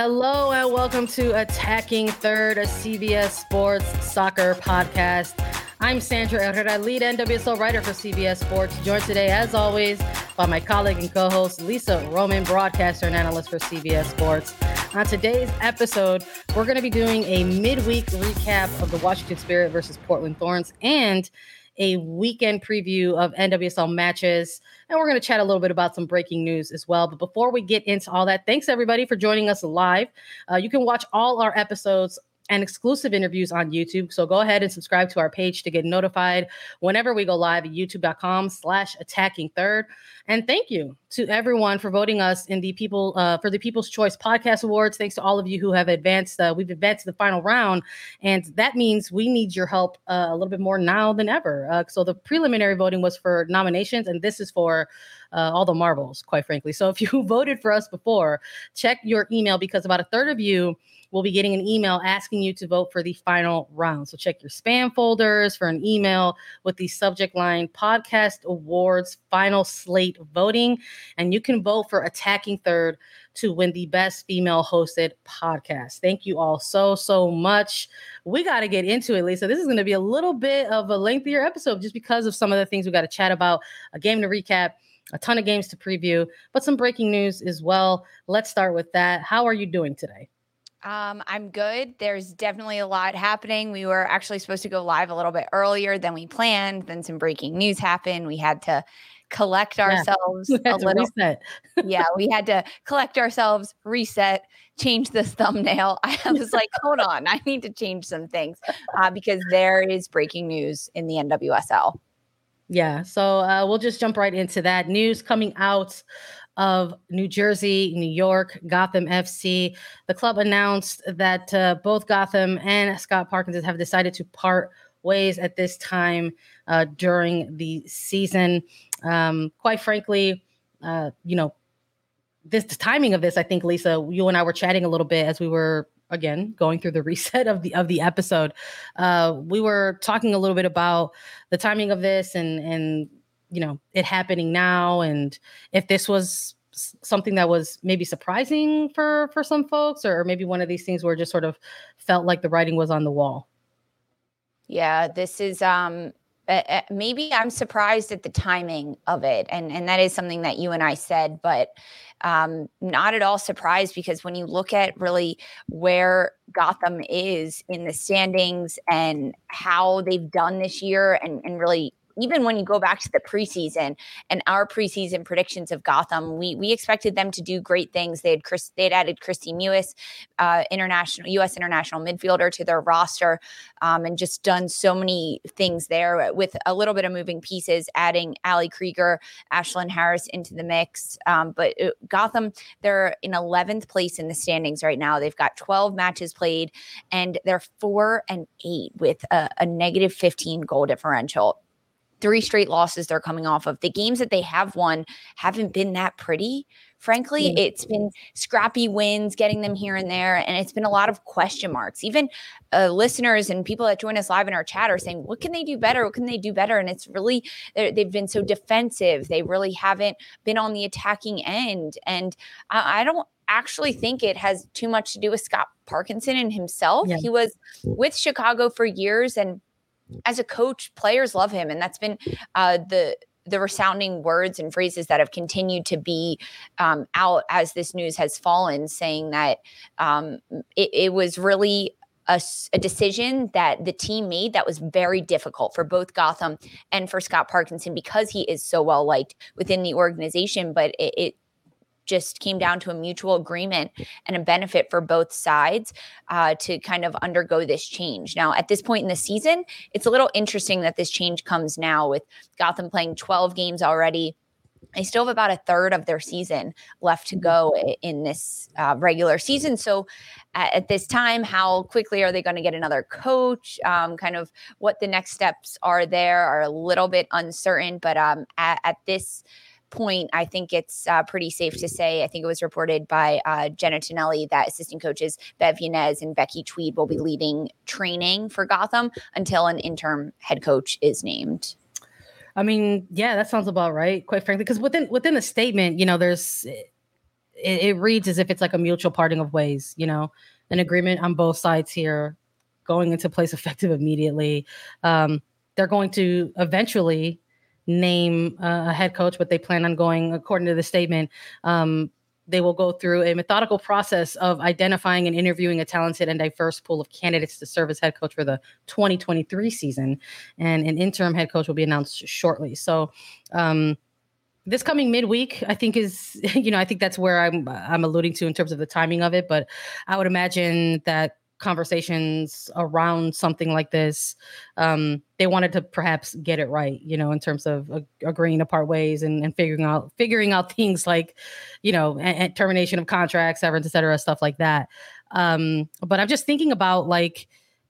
Hello and welcome to Attacking Third, a CBS Sports Soccer podcast. I'm Sandra Herrera, lead NWSL writer for CBS Sports, joined today, as always, by my colleague and co host, Lisa Roman, broadcaster and analyst for CBS Sports. On today's episode, we're going to be doing a midweek recap of the Washington Spirit versus Portland Thorns and a weekend preview of NWSL matches. And we're going to chat a little bit about some breaking news as well. But before we get into all that, thanks everybody for joining us live. Uh, you can watch all our episodes and exclusive interviews on YouTube. So go ahead and subscribe to our page to get notified whenever we go live at youtube.com slash attacking third. And thank you to everyone for voting us in the people uh, for the People's Choice Podcast Awards. Thanks to all of you who have advanced. Uh, we've advanced to the final round, and that means we need your help uh, a little bit more now than ever. Uh, so the preliminary voting was for nominations, and this is for uh, all the marbles, quite frankly. So if you voted for us before, check your email because about a third of you will be getting an email asking you to vote for the final round. So check your spam folders for an email with the subject line Podcast Awards Final Slate Voting. And you can vote for Attacking Third to win the best female hosted podcast. Thank you all so, so much. We got to get into it, Lisa. This is going to be a little bit of a lengthier episode just because of some of the things we got to chat about, a game to recap a ton of games to preview, but some breaking news as well. Let's start with that. How are you doing today? Um, I'm good. There's definitely a lot happening. We were actually supposed to go live a little bit earlier than we planned. Then some breaking news happened. We had to collect ourselves yeah, a little. Reset. yeah, we had to collect ourselves, reset, change this thumbnail. I was like, hold on, I need to change some things uh, because there is breaking news in the NWSL. Yeah, so uh, we'll just jump right into that news coming out of New Jersey, New York, Gotham FC. The club announced that uh, both Gotham and Scott Parkinson have decided to part ways at this time uh, during the season. Um, quite frankly, uh, you know, this timing of this, I think, Lisa, you and I were chatting a little bit as we were again going through the reset of the of the episode. Uh, we were talking a little bit about the timing of this and and you know it happening now and if this was something that was maybe surprising for for some folks or maybe one of these things where just sort of felt like the writing was on the wall. Yeah this is um maybe i'm surprised at the timing of it and and that is something that you and i said but um not at all surprised because when you look at really where gotham is in the standings and how they've done this year and and really even when you go back to the preseason and our preseason predictions of Gotham, we we expected them to do great things. They had Chris, they had added Kristie Mewis, uh, international U.S. international midfielder, to their roster, um, and just done so many things there with a little bit of moving pieces, adding Ali Krieger, Ashlyn Harris into the mix. Um, but it, uh, Gotham, they're in 11th place in the standings right now. They've got 12 matches played, and they're four and eight with a, a negative 15 goal differential three straight losses they're coming off of. The games that they have won haven't been that pretty. Frankly, mm-hmm. it's been scrappy wins, getting them here and there, and it's been a lot of question marks. Even uh, listeners and people that join us live in our chat are saying, "What can they do better? What can they do better?" And it's really they've been so defensive. They really haven't been on the attacking end, and I, I don't actually think it has too much to do with Scott Parkinson and himself. Yeah. He was with Chicago for years and as a coach, players love him, and that's been uh, the the resounding words and phrases that have continued to be um, out as this news has fallen, saying that um, it, it, was really a, a, decision that the team made that was very difficult for both Gotham and for Scott Parkinson because he is so well liked within the organization. But it, it just came down to a mutual agreement and a benefit for both sides uh, to kind of undergo this change. Now, at this point in the season, it's a little interesting that this change comes now with Gotham playing 12 games already. They still have about a third of their season left to go in this uh, regular season. So, at, at, this time, how quickly are they going to get another coach? Um, kind of what the next steps are there are a little bit uncertain. But um, at, at this point, I think it's uh, pretty safe to say, I think it was reported by uh, Jenna Tonelli that assistant coaches Bev Yanez and Becky Tweed will be leading training for Gotham until an interim head coach is named. I mean, yeah, that sounds about right, quite frankly, because within within the statement, you know, there's it, it reads as if it's like a mutual parting of ways, you know, an agreement on both sides here going into place effective immediately. Um, they're going to eventually name a head coach, but they plan on going, according to the statement, um, they will go through a methodical process of identifying and interviewing a talented and diverse pool of candidates to serve as head coach for the 2023 season. And an interim head coach will be announced shortly. So, um, this coming midweek, I think is, you know, I think that's where I'm I'm alluding to in terms of the timing of it. But I would imagine that conversations around something like this um, they wanted to perhaps get it right you know in terms of uh, agreeing to part ways and, and, figuring out figuring out things like you know termination of contracts severance etc stuff like that um, but i'm just thinking about like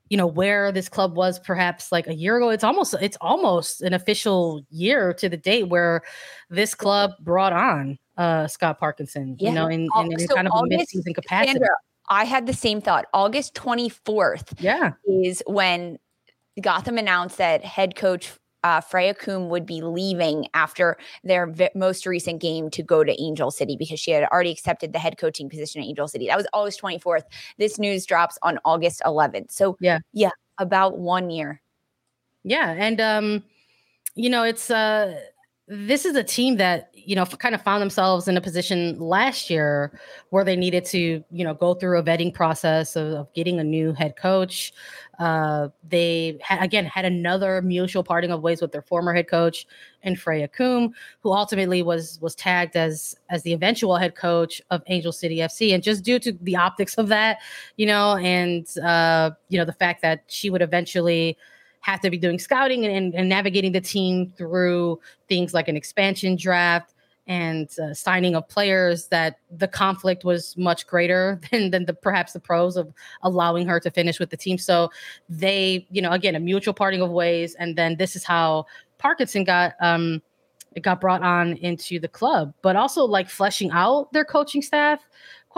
you know where this club was perhaps like a year ago it's almost it's almost an official year to the date where this club brought on uh Scott Parkinson, yeah. you know, in, in, in so kind of a mid-season capacity. Sandra, I had the same thought. August 24th yeah. is when Gotham announced that head coach uh, Freya Coombe would be leaving after their v- most recent game to go to Angel City because she had already accepted the head coaching position at Angel City. That was August 24th. This news drops on August 11th. So, yeah, yeah, about one year. Yeah. And, um, you know, it's, uh, this is a team that you know kind of found themselves in a position last year where they needed to you know go through a vetting process of, of getting a new head coach uh, they ha- again had another mutual parting of ways with their former head coach and Freya Coombe, who ultimately was was tagged as as the eventual head coach of Angel City FC. And just due to the optics of that, you know, and uh, you know the fact that she would eventually have to be doing scouting and, and navigating the team through things like an expansion draft and uh, signing of players that the conflict was much greater than, than the perhaps the pros of allowing her to finish with the team. So they you know again a mutual parting of ways. And then this is how parkinson got um got brought on into the club. But also like fleshing out their coaching staff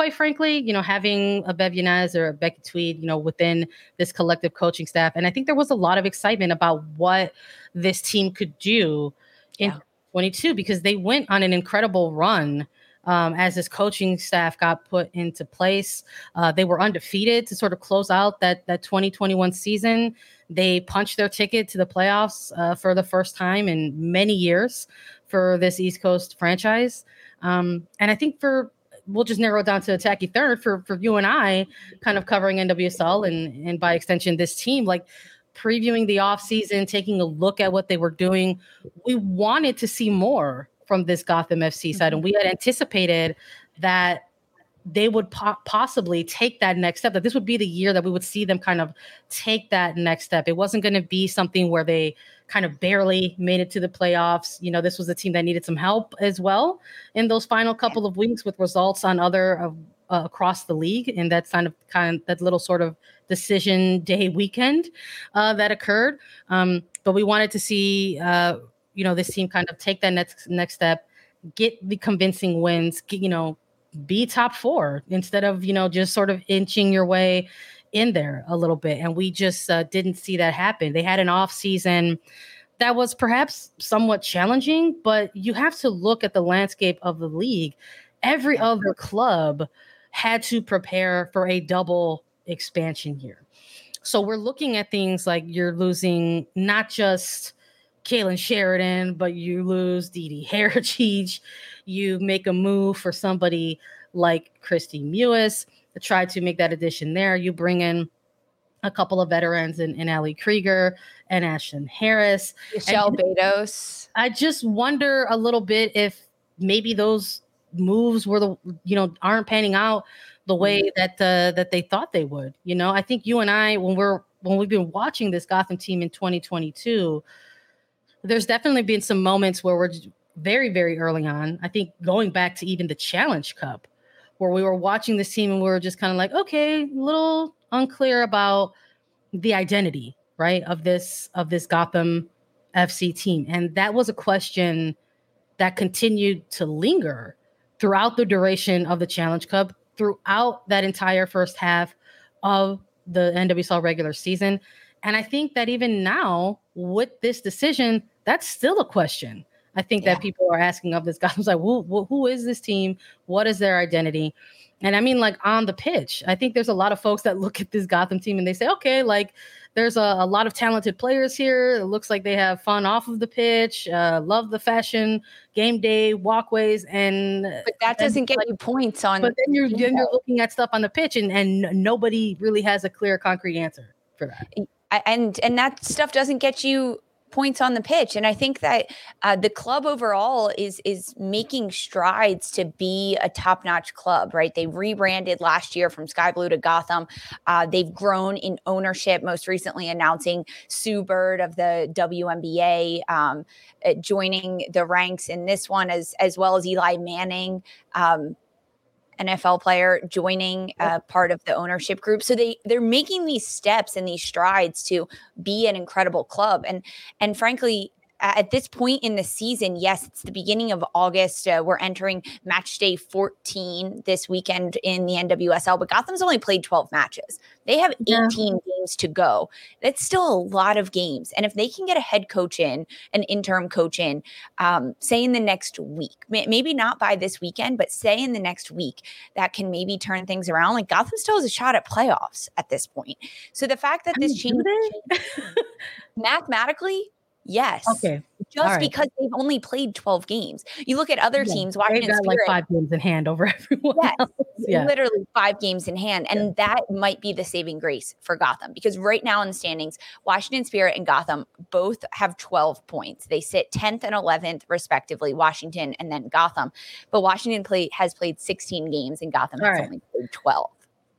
quite frankly, you know, having a Bev Yanez or a Becky Tweed, you know, within this collective coaching staff. And I think there was a lot of excitement about what this team could do in yeah. 22 because they went on an incredible run um, as this coaching staff got put into place. Uh, they were undefeated to sort of close out that that 2021 season. They punched their ticket to the playoffs uh, for the first time in many years for this East Coast franchise. Um, and I think for we'll just narrow it down to Tacky third for for you and I, kind of covering NWSL and and by extension this team, like previewing the offseason, taking a look at what they were doing. We wanted to see more from this Gotham FC side, mm-hmm. and we had anticipated that they would po- possibly take that next step that this would be the year that we would see them kind of take that next step it wasn't going to be something where they kind of barely made it to the playoffs. You know this was a team that needed some help as well in those final couple of weeks with results on other uh, uh, across the league and that kind of kind of that little sort of decision day weekend uh, that occurred. Um, but we wanted to see, uh, you know, this team kind of take that next next step, get the convincing wins, get, you know, be top four instead of you know just sort of inching your way in there a little bit. And we just uh, didn't see that happen. They had an off season that was perhaps somewhat challenging, but you have to look at the landscape of the league. Every other club had to prepare for a double expansion year. So we're looking at things like you're losing not just Kailen Sheridan, but you lose DiDi Haracic. You make a move for somebody like Kristie Mewis try to make that addition there. You bring in a couple of veterans in, in Ali Krieger and Ashlyn Harris. Michelle Betos. I just wonder a little bit if maybe those moves were the you know aren't panning out the way mm-hmm. that uh, that they thought they would. You know, I think you and I when we're when we've been watching this Gotham team in 2022, there's definitely been some moments where we're very very early on. I think going back to even the Challenge Cup where we were watching this team and we were just kind of like, okay, a little unclear about the identity, right, of this of this Gotham FC team. And that was a question that continued to linger throughout the duration of the Challenge Cup, throughout that entire first half of the NWSL regular season. And I think that even now, with this decision, that's still a question. I think yeah. that people are asking of this guy. I was like, who, who is this team? What is their identity? And I mean, like on the pitch, I think there's a lot of folks that look at this Gotham team and they say, okay, like there's a, a lot of talented players here. It looks like they have fun off of the pitch, uh, love the fashion, game day walkways, and but that doesn't get like, you points on. But then you're then you're looking at stuff on the pitch, and and nobody really has a clear, concrete answer for that. And and that stuff doesn't get you points on the pitch. And I think that uh, the club overall is is making strides to be a top notch club. Right? They rebranded last year from Sky Blue to Gotham. Uh, they've grown in ownership. Most recently, announcing Sue Bird of the WNBA um, uh, joining the ranks in this one, as as well as Eli Manning. Um, NFL player joining uh, part of the ownership group. So they they're making these steps and these strides to be an incredible club. And and frankly, at this point in the season, yes, it's the beginning of August. Uh, we're entering match day 14 this weekend in the NWSL, but Gotham's only played 12 matches. They have 18 yeah. Games to go. That's still a lot of games. And if they can get a head coach in, an interim coach in, um, say in the next week, maybe not by this weekend, but say in the next week, that can maybe turn things around. Like Gotham still has a shot at playoffs at this point. So the fact that this change mathematically, Yes. Okay. Just right. because they've only played 12 games. You look at other yeah. teams, Washington They've got Spirit, like five games in hand over everyone. Yes. Yeah. Literally five games in hand. And yeah. that might be the saving grace for Gotham because right now in the standings, Washington Spirit and Gotham both have 12 points. They sit 10th and 11th, respectively, Washington and then Gotham. But Washington play, has played 16 games and Gotham All has right. only played 12.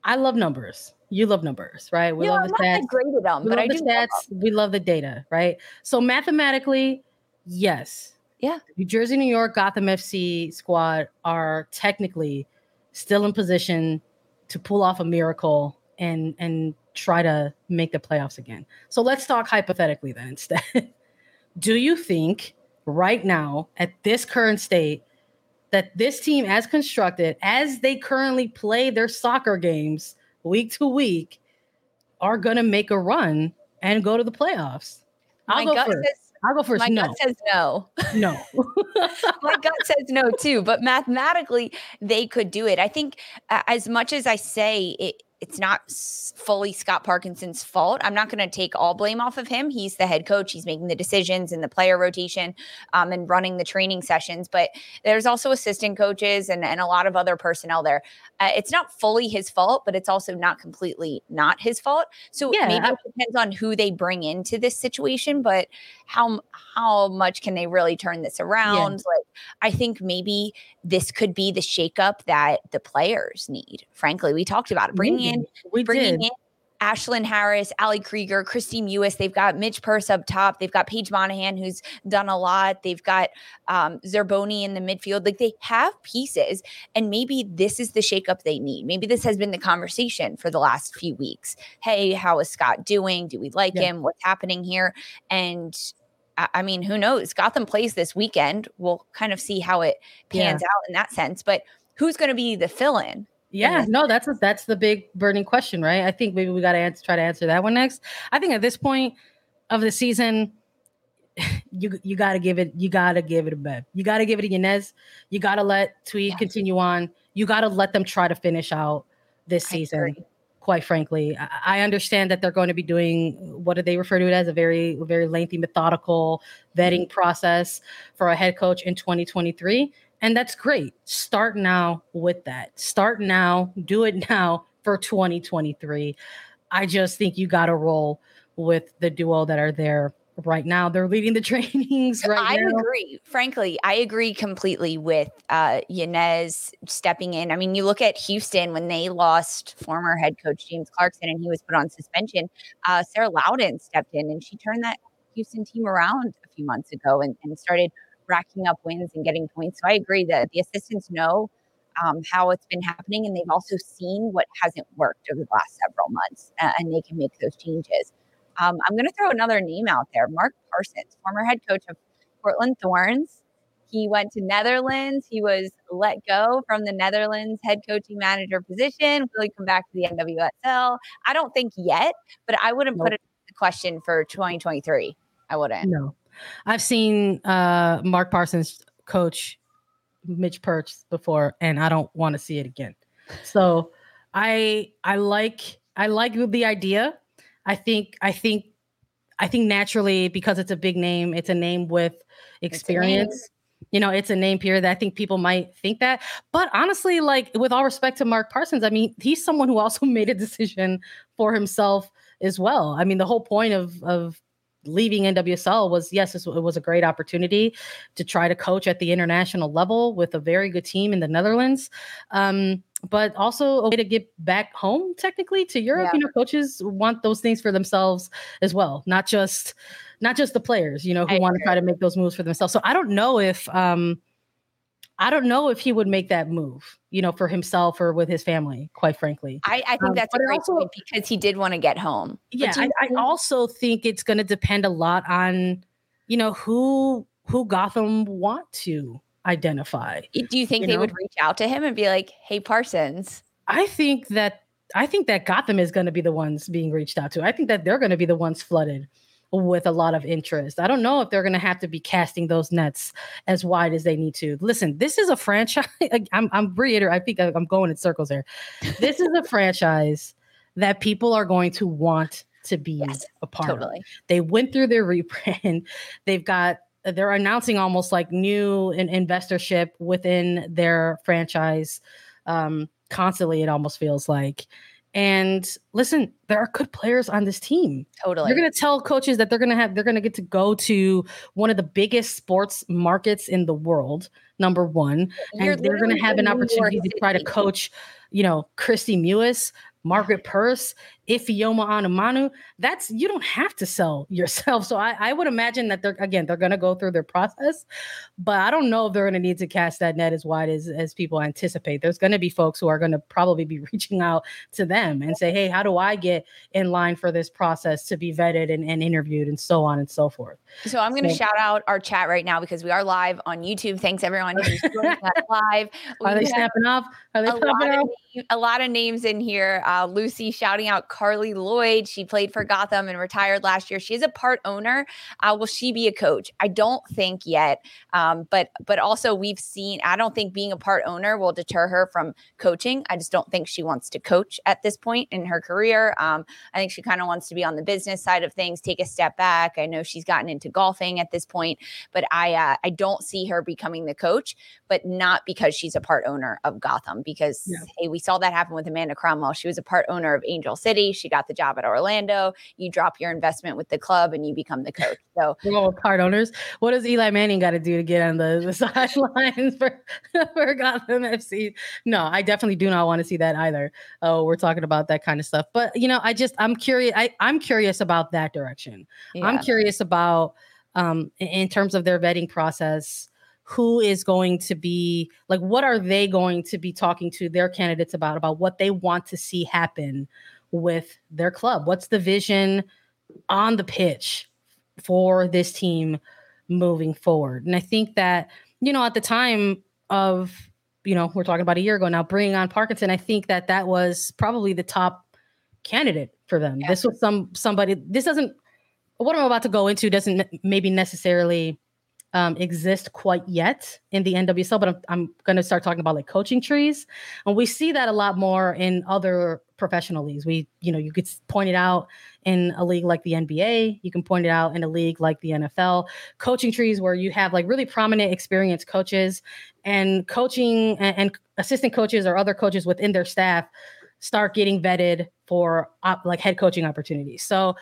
I love numbers you love numbers, right? We love I'm the stats. Great at them, we but love I the stats. we love the data, right? So mathematically, yes. Yeah. New Jersey, New York, Gotham FC squad are technically still in position to pull off a miracle and and try to make the playoffs again. So let's talk hypothetically then instead. Do you think right now at this current state that this team as constructed as they currently play their soccer games week to week are going to make a run and go to the playoffs. I'll my go first. Says, I'll go first. My no. gut says no. No. my gut says no too, but mathematically they could do it. I think uh, as much as I say it, it's not fully Scott Parkinson's fault. I'm not going to take all blame off of him. He's the head coach. He's making the decisions and the player rotation um, and running the training sessions. But there's also assistant coaches and, and a lot of other personnel there. Uh, it's not fully his fault, but it's also not completely not his fault. So yeah, maybe it depends on who they bring into this situation, but how how much can they really turn this around? Yeah. Like I think maybe this could be the shakeup that the players need. Frankly, we talked about it. Bringing in, we bringing did. in Ashlyn Harris, Ali Krieger, Kristie Mewis. They've got Midge Purce up top. They've got Paige Monaghan, who's done a lot. They've got um, Zerboni in the midfield. Like they have pieces, and maybe this is the shakeup they need. Maybe this has been the conversation for the last few weeks. Hey, how is Scott doing? Do we like yeah. him? What's happening here? And I mean, who knows? Gotham plays this weekend. We'll kind of see how it pans yeah. out in that sense. But who's going to be the fill-in? Yeah, no, that's a, that's the big burning question, right? I think maybe we got to answer, try to answer that one next. I think at this point of the season, you you got to give it, you got to give it a bet. You got to give it to Yanez. You got to let Tweed yeah. continue on. You got to let them try to finish out this season quite frankly. I understand that they're going to be doing what do they refer to it as a very, very lengthy, methodical vetting mm-hmm. process for a head coach in 2023. And that's great. Start now with that. Start now, do it now for 2023. I just think you got to roll with the duo that are there right now. They're leading the trainings right I now. agree. Frankly, I agree completely with uh Yanez stepping in. I mean, you look at Houston when they lost former head coach James Clarkson and he was put on suspension. Uh, Sarah Lowdon stepped in and she turned that Houston team around a few months ago and, and started racking up wins and getting points. So I agree that the assistants know um, how it's been happening and they've also seen what hasn't worked over the last several months uh, and they can make those changes. Um, I'm going to throw another name out there Mark Parsons, former head coach of Portland Thorns. He went to Netherlands. He was let go from the Netherlands head coaching manager position. Will he come back to the NWSL? I don't think yet, but I wouldn't nope. put it the question for 2023. I wouldn't. No. I've seen uh, Mark Parsons coach Midge Purce before, and I don't want to see it again. So I I like I like the idea. I think I think I think naturally because it's a big name, it's a name with experience. You know, it's a name period that I think people might think that. But honestly, like with all respect to Mark Parsons, I mean, he's someone who also made a decision for himself as well. I mean, the whole point of of leaving NWSL was yes, it was a great opportunity to try to coach at the international level with a very good team in the Netherlands. Um, but also a way to get back home technically to Europe. Yeah. You know, coaches want those things for themselves as well, not just not just the players, you know, who I want agree. to try to make those moves for themselves. So I don't know if um I don't know if he would make that move, you know, for himself or with his family, quite frankly. I, I think um, that's a great also, point because he did want to get home. Yeah, I, I also think it's going to depend a lot on, you know, who who Gotham want to identify. Do you think you they know? would reach out to him and be like, "Hey, Parsons"? I think that I think that Gotham is going to be the ones being reached out to. I think that they're going to be the ones flooded with a lot of interest. I don't know if they're going to have to be casting those nets as wide as they need to. Listen, this is a franchise. I'm, I'm reiterating. I think I'm going in circles here. This is a franchise that people are going to want to be yes, a part totally. of. They went through their rebrand. They've got they're announcing almost like new in- investorship within their franchise um, constantly. It almost feels like, and listen, there are good players on this team. Totally. You're going to tell coaches that they're going to have, they're going to get to go to one of the biggest sports markets in the world, number one. You're and they're going to have an opportunity to try to coach, you know, Kristie Mewis, Margaret Purce, Ifeoma Onumonu, that's you don't have to sell yourself. So I, I would imagine that they're again they're going to go through their process, but I don't know if they're going to need to cast that net as wide as as people anticipate. There's going to be folks who are going to probably be reaching out to them and say, hey, how do I get in line for this process to be vetted and, and interviewed and so on and so forth. So I'm going to so, shout out our chat right now because we are live on YouTube. Thanks everyone who's joining us live. Are they snapping off? Are they a lot, off? Of, a lot of names in here. Uh, Lucy shouting out Carli Lloyd. She played for Gotham and retired last year. She's a part owner. Uh, will she be a coach? I don't think yet. Um, but but also we've seen. I don't think being a part owner will deter her from coaching. I just don't think she wants to coach at this point in her career. Um, I think she kind of wants to be on the business side of things, take a step back. I know she's gotten into golfing at this point, but I uh, I don't see her becoming the coach. But not because she's a part owner of Gotham. Because yeah. hey, we saw that happen with Amanda Cromwell. She was a part owner of Angel City. She got the job at Orlando. You drop your investment with the club and you become the coach. So well, part owners. What does Eli Manning got to do to get on the, the sidelines for, for Gotham FC? No, I definitely do not want to see that either. Oh, we're talking about that kind of stuff. But you know, I just I'm curious. I, I'm curious about that direction. Yeah. I'm curious about um in terms of their vetting process who is going to be like what are they going to be talking to their candidates about about what they want to see happen with their club? What's the vision on the pitch for this team moving forward? And i think that you know at the time of you know we're talking about a year ago now bringing on parkinson i think that that was probably the top candidate for them. Yeah. this was some somebody this doesn't what i'm about to go into doesn't maybe necessarily um, exist quite yet in the NWSL, but I'm, I'm going to start talking about like coaching trees, and we see that a lot more in other professional leagues. We, you know, you could point it out in a league like the NBA. You can point it out in a league like the NFL. Coaching trees where you have like really prominent, experienced coaches, and coaching and, and assistant coaches or other coaches within their staff start getting vetted for op, like head coaching opportunities. So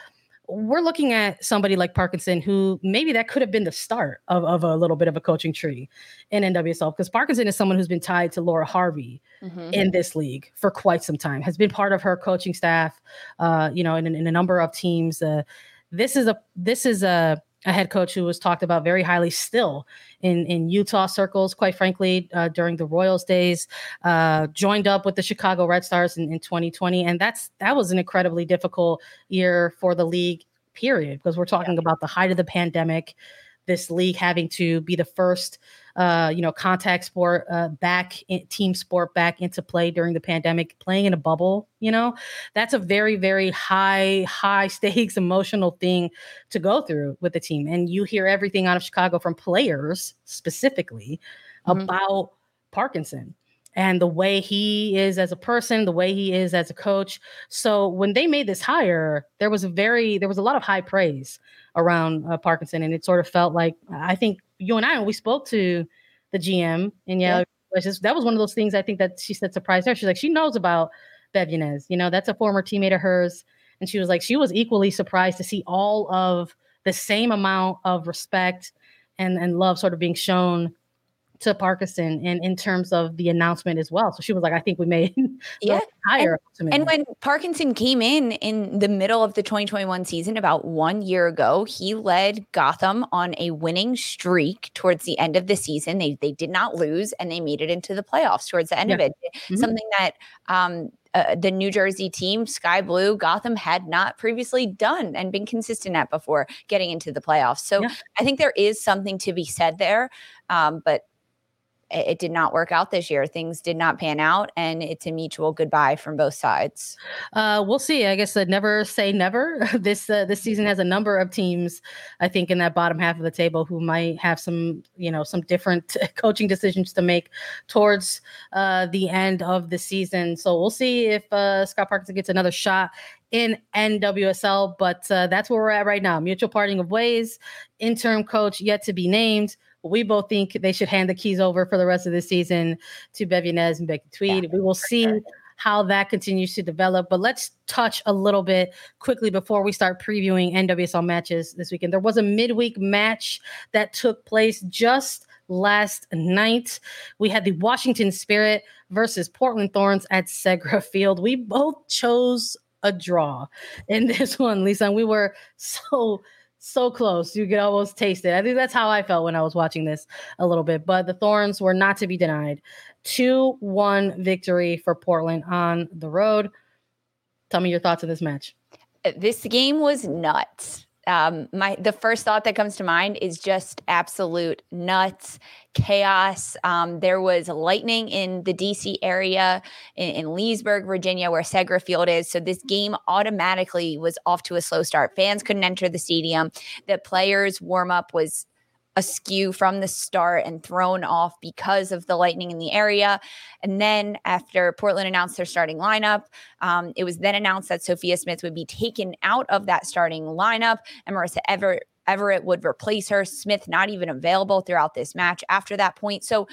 we're looking at somebody like Parkinson, who maybe that could have been the start of, of a little bit of a coaching tree in NWSL, because Parkinson is someone who's been tied to Laura Harvey mm-hmm. in this league for quite some time, has been part of her coaching staff, uh, you know, in, in a number of teams. Uh, this is a this is a a head coach who was talked about very highly still in in Utah circles, quite frankly, uh, during the Royals days. Uh, joined up with the Chicago Red Stars in, in 2020, and that's that was an incredibly difficult year for the league. Period, because we're talking yeah. about the height of the pandemic, this league having to be the first uh, you know, contact sport uh, back, in, team sport back into play during the pandemic, playing in a bubble, you know, that's a very, very high, high stakes emotional thing to go through with the team. And you hear everything out of Chicago from players specifically mm-hmm. about Parkinson and the way he is as a person, the way he is as a coach. So when they made this hire, there was a very there was a lot of high praise around uh, Parkinson, and it sort of felt like I think you and I we spoke to the GM, and yeah, yeah. Just, that was one of those things I think that she said surprised her. She's like she knows about Bev Yanez, you know, that's a former teammate of hers, and she was like she was equally surprised to see all of the same amount of respect and and love sort of being shown to Parkinson and in terms of the announcement as well. So she was like, I think we made yeah higher. And, and, when Parkinson came in in the middle of the 2021 season, about one year ago, he led Gotham on a winning streak towards the end of the season. They they did not lose and they made it into the playoffs towards the end yeah. of it. Mm-hmm. Something that um, uh, the New Jersey team, Sky Blue, Gotham had not previously done and been consistent at before getting into the playoffs. So yeah. I think there is something to be said there. Um, but it did not work out this year. Things did not pan out, and it's a mutual goodbye from both sides. Uh, we'll see. I guess uh, never say never. this uh, this season has a number of teams, I think, in that bottom half of the table who might have some, you know, some different coaching decisions to make towards uh, the end of the season. So we'll see if uh, Scott Parkinson gets another shot in NWSL. But uh, that's where we're at right now. Mutual parting of ways. Interim coach yet to be named we both think they should hand the keys over for the rest of the season to Bev and Becky Tweed. Yeah, we will see sure. how that continues to develop. But let's touch a little bit quickly before we start previewing NWSL matches this weekend. There was a midweek match that took place just last night. We had the Washington Spirit versus Portland Thorns at Segra Field. We both chose a draw in this one, Lisa. And we were so so close. You could almost taste it. I think that's how I felt when I was watching this a little bit. But the Thorns were not to be denied. 2 1 victory for Portland on the road. Tell me your thoughts on this match. Uh, this game was nuts um, my the first thought that comes to mind is just absolute nuts chaos. Um, there was lightning in the DC area in, in, Leesburg, Virginia, where Segra Field is. So this game automatically was off to a slow start. Fans couldn't enter the stadium. The players' warm up was askew from the start and thrown off because of the lightning in the area. And then after Portland announced their starting lineup, um, it was then announced that Sophia Smith would be taken out of that starting lineup and Marissa Everett. Everett would replace her. Smith not even available throughout this match after that point. So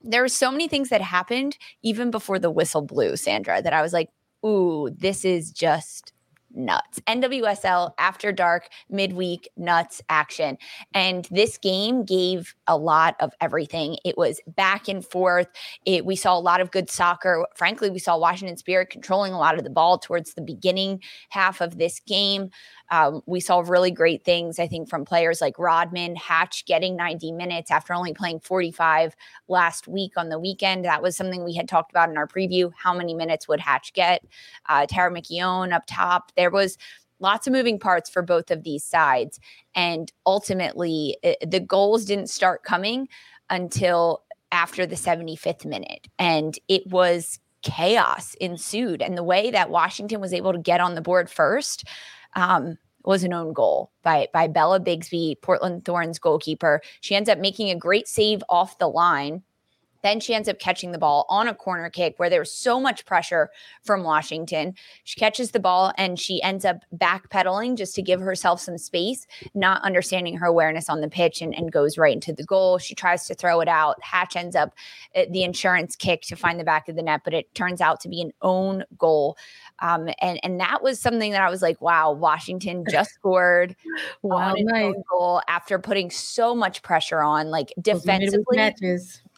there were so many things that happened even before the whistle blew, Sandra, that I was like, ooh, this is just nuts. NWSL after dark midweek nuts action. And this game gave a lot of everything. It was back and forth. It we saw a lot of good soccer. Frankly, we saw Washington Spirit controlling a lot of the ball towards the beginning half of this game. Um, we saw really great things, I think, from players like Rodman, Hatch getting 90 minutes after only playing 45 last week on the weekend. That was something we had talked about in our preview. How many minutes would Hatch get? Uh, Tara McKeown up top. There was lots of moving parts for both of these sides. And ultimately, it, the goals didn't start coming until after the 75th minute. And it was chaos ensued. And the way that Washington was able to get on the board first um, was an own goal by by Bella Bixby, Portland Thorns goalkeeper. She ends up making a great save off the line then she ends up catching the ball on a corner kick where there was so much pressure from Washington. She catches the ball and she ends up backpedaling just to give herself some space, not understanding her awareness on the pitch and, and goes right into the goal. She tries to throw it out. Hatch ends up at the insurance kick to find the back of the net, but it turns out to be an own goal. Um, and and that was something that I was like, wow, Washington just scored wow, nice. goal after putting so much pressure on, like defensively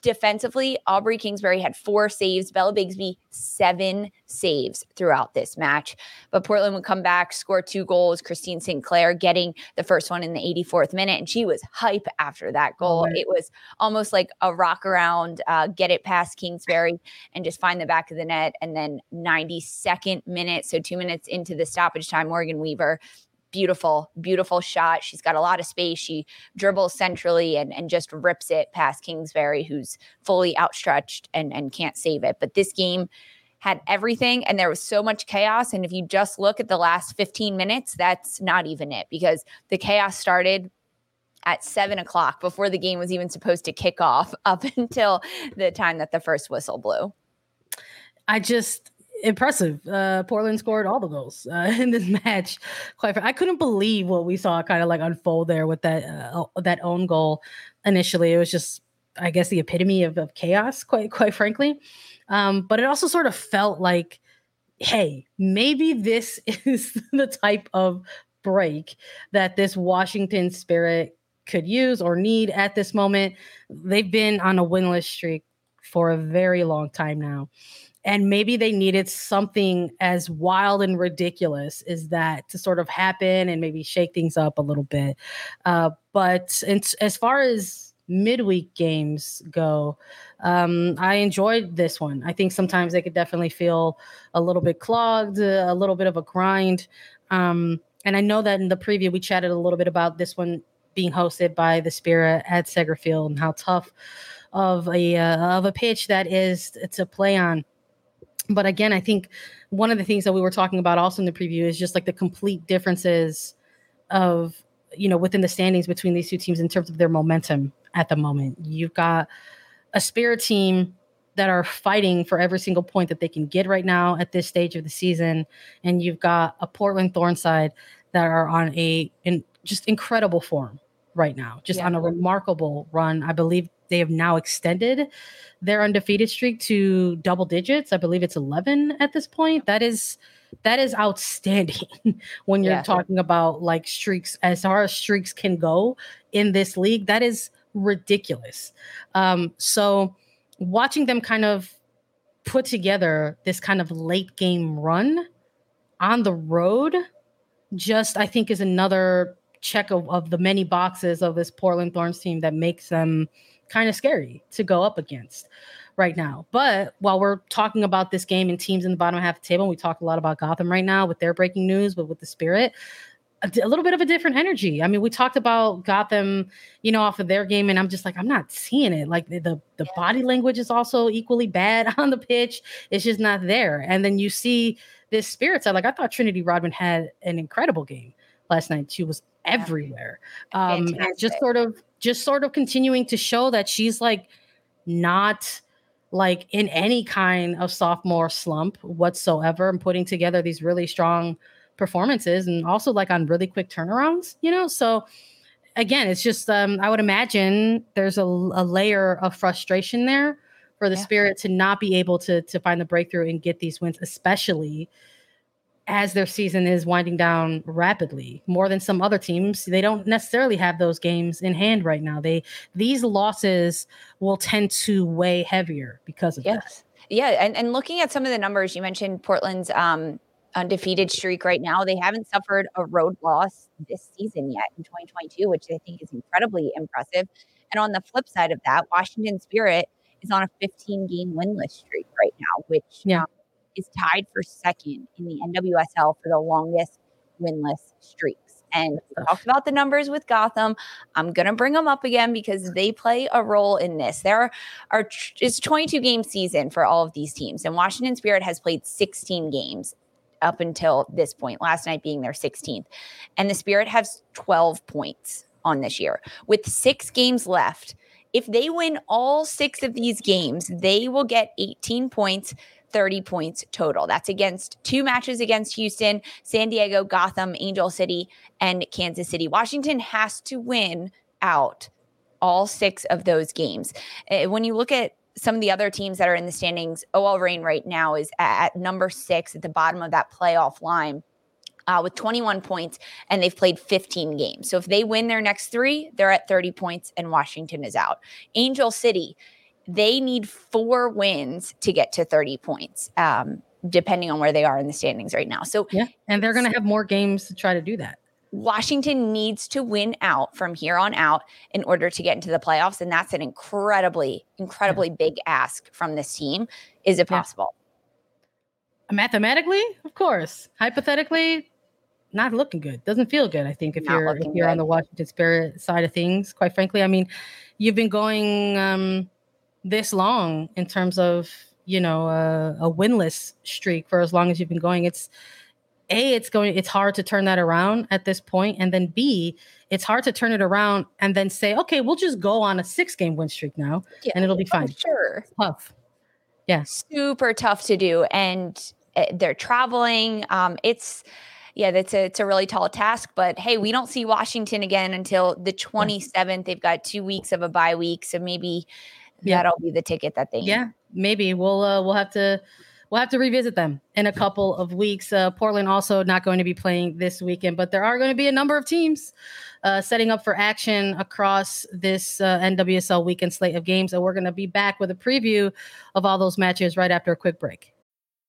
defensively, Aubrey Kingsbury had four saves, Bella Bixby, seven saves throughout this match. But Portland would come back, score two goals. Christine Sinclair getting the first one in the 84th minute. And she was hype after that goal. It was almost like a rock around, uh, get it past Kingsbury and just find the back of the net. And then 92nd minute, so two minutes into the stoppage time, Morgan Weaver beautiful, beautiful shot. She's got a lot of space. She dribbles centrally and, and just rips it past Kingsbury, who's fully outstretched and, and can't save it. But this game had everything and there was so much chaos. And if you just look at the last 15 minutes, that's not even it because the chaos started at seven o'clock before the game was even supposed to kick off up until the time that the first whistle blew. I just impressive. Uh, Portland scored all the goals uh, in this match. Quite, I couldn't believe what we saw kind of like unfold there with that uh, that own goal. Initially, it was just, I guess, the epitome of, of chaos. Quite, quite frankly, um, but it also sort of felt like, hey, maybe this is the type of break that this Washington Spirit could use or need at this moment. They've been on a winless streak for a very long time now and maybe they needed something as wild and ridiculous as that to sort of happen and maybe shake things up a little bit. Uh, but as far as midweek games go, um, I enjoyed this one. I think sometimes they could definitely feel a little bit clogged, a little bit of a grind. Um, and I know that in the preview we chatted a little bit about this one being hosted by the Spirit at Segra Field and how tough of a uh, of a pitch that is to play on. But again, I think one of the things that we were talking about also in the preview is just like the complete differences of you know within the standings between these two teams in terms of their momentum at the moment. You've got a spirit team that are fighting for every single point that they can get right now at this stage of the season, and you've got a Portland Thorn side that are on a in just incredible form right now, just yeah. on a remarkable run. I believe they have now extended their undefeated streak to double digits. I believe it's 11 at this point. That is that is outstanding when you're yeah. talking about like streaks as far as streaks can go in this league. That is ridiculous. Um, so watching them kind of put together this kind of late game run on the road just I think is another check of, of the many boxes of this Portland Thorns team that makes them kind of scary to go up against right now. But while we're talking about this game and teams in the bottom half of the table, we talk a lot about Gotham right now with their breaking news, but with the Spirit, a, a, little bit of a different energy. I mean, we talked about Gotham, you know, off of their game, and I'm just like, I'm not seeing it. Like the the, the yeah. body language is also equally bad on the pitch. It's just not there. And then you see this Spirit side. Like I thought Trinity Rodman had an incredible game last night. She was everywhere. Um, just sort of just sort of continuing to show that she's like not like in any kind of sophomore slump whatsoever and putting together these really strong performances and also like on really quick turnarounds, you know? So again, it's just um I would imagine there's a, a layer of frustration there for the Yeah. Spirit to not be able to to find the breakthrough and get these wins, especially as their season is winding down rapidly more than some other teams they don't necessarily have those games in hand right now they these losses will tend to weigh heavier because of that Yes. Yeah. And, and looking at some of the numbers, you mentioned Portland's um, undefeated streak right now. They haven't suffered a road loss this season yet in 2022, which I think is incredibly impressive. And on the flip side of that, Washington Spirit is on a 15 game winless streak right now, which Yeah. um, is tied for second in the NWSL for the longest winless streaks. And we talked about the numbers with Gotham. I'm going to bring them up again because they play a role in this. There are it's 22 game season for all of these teams, and Washington Spirit has played 16 games up until this point. Last night being their 16th, and the Spirit has 12 points on this year with six games left. If they win all six of these games, they will get 18 points. 30 points total. That's against two matches against Houston, San Diego, Gotham, Angel City, and Kansas City. Washington has to win out all six of those games. Uh, When you look at some of the other teams that are in the standings, OL Reign right now is at, at number six at the bottom of that playoff line. Uh, with 21 points, and they've played 15 games. So if they win their next three, they're at 30 points, and Washington is out. Angel City, they need four wins to get to 30 points, um, depending on where they are in the standings right now. So yeah and they're going to have more games to try to do that Washington needs to win out from here on out in order to get into the playoffs. And that's an incredibly, incredibly big ask from this team. Is it Yeah. possible? mathematically of course hypothetically not looking good doesn't feel good i think if Not you're if you're on the washington spirit side of things quite frankly i mean you've been going um this long in terms of you know uh, a winless streak for as long as you've been going it's a it's going it's hard to turn that around at this point and then b it's hard to turn it around and then say okay we'll just go on a six game win streak now Yeah, and it'll be oh, fine sure. tough yeah Super tough to do. And uh, they're traveling. Um, it's, yeah, that's a, it's a really tall task, but hey, we don't see Washington again until the 27th. They've got two weeks of a bye week. So maybe Yeah. that'll be the ticket that they Yeah, maybe we'll uh, we'll have to we'll have to revisit them in a couple of weeks. Uh, Portland also not going to be playing this weekend, but there are going to be a number of teams uh, setting up for action across this uh, NWSL weekend slate of games, and we're going to be back with a preview of all those matches right after a quick break.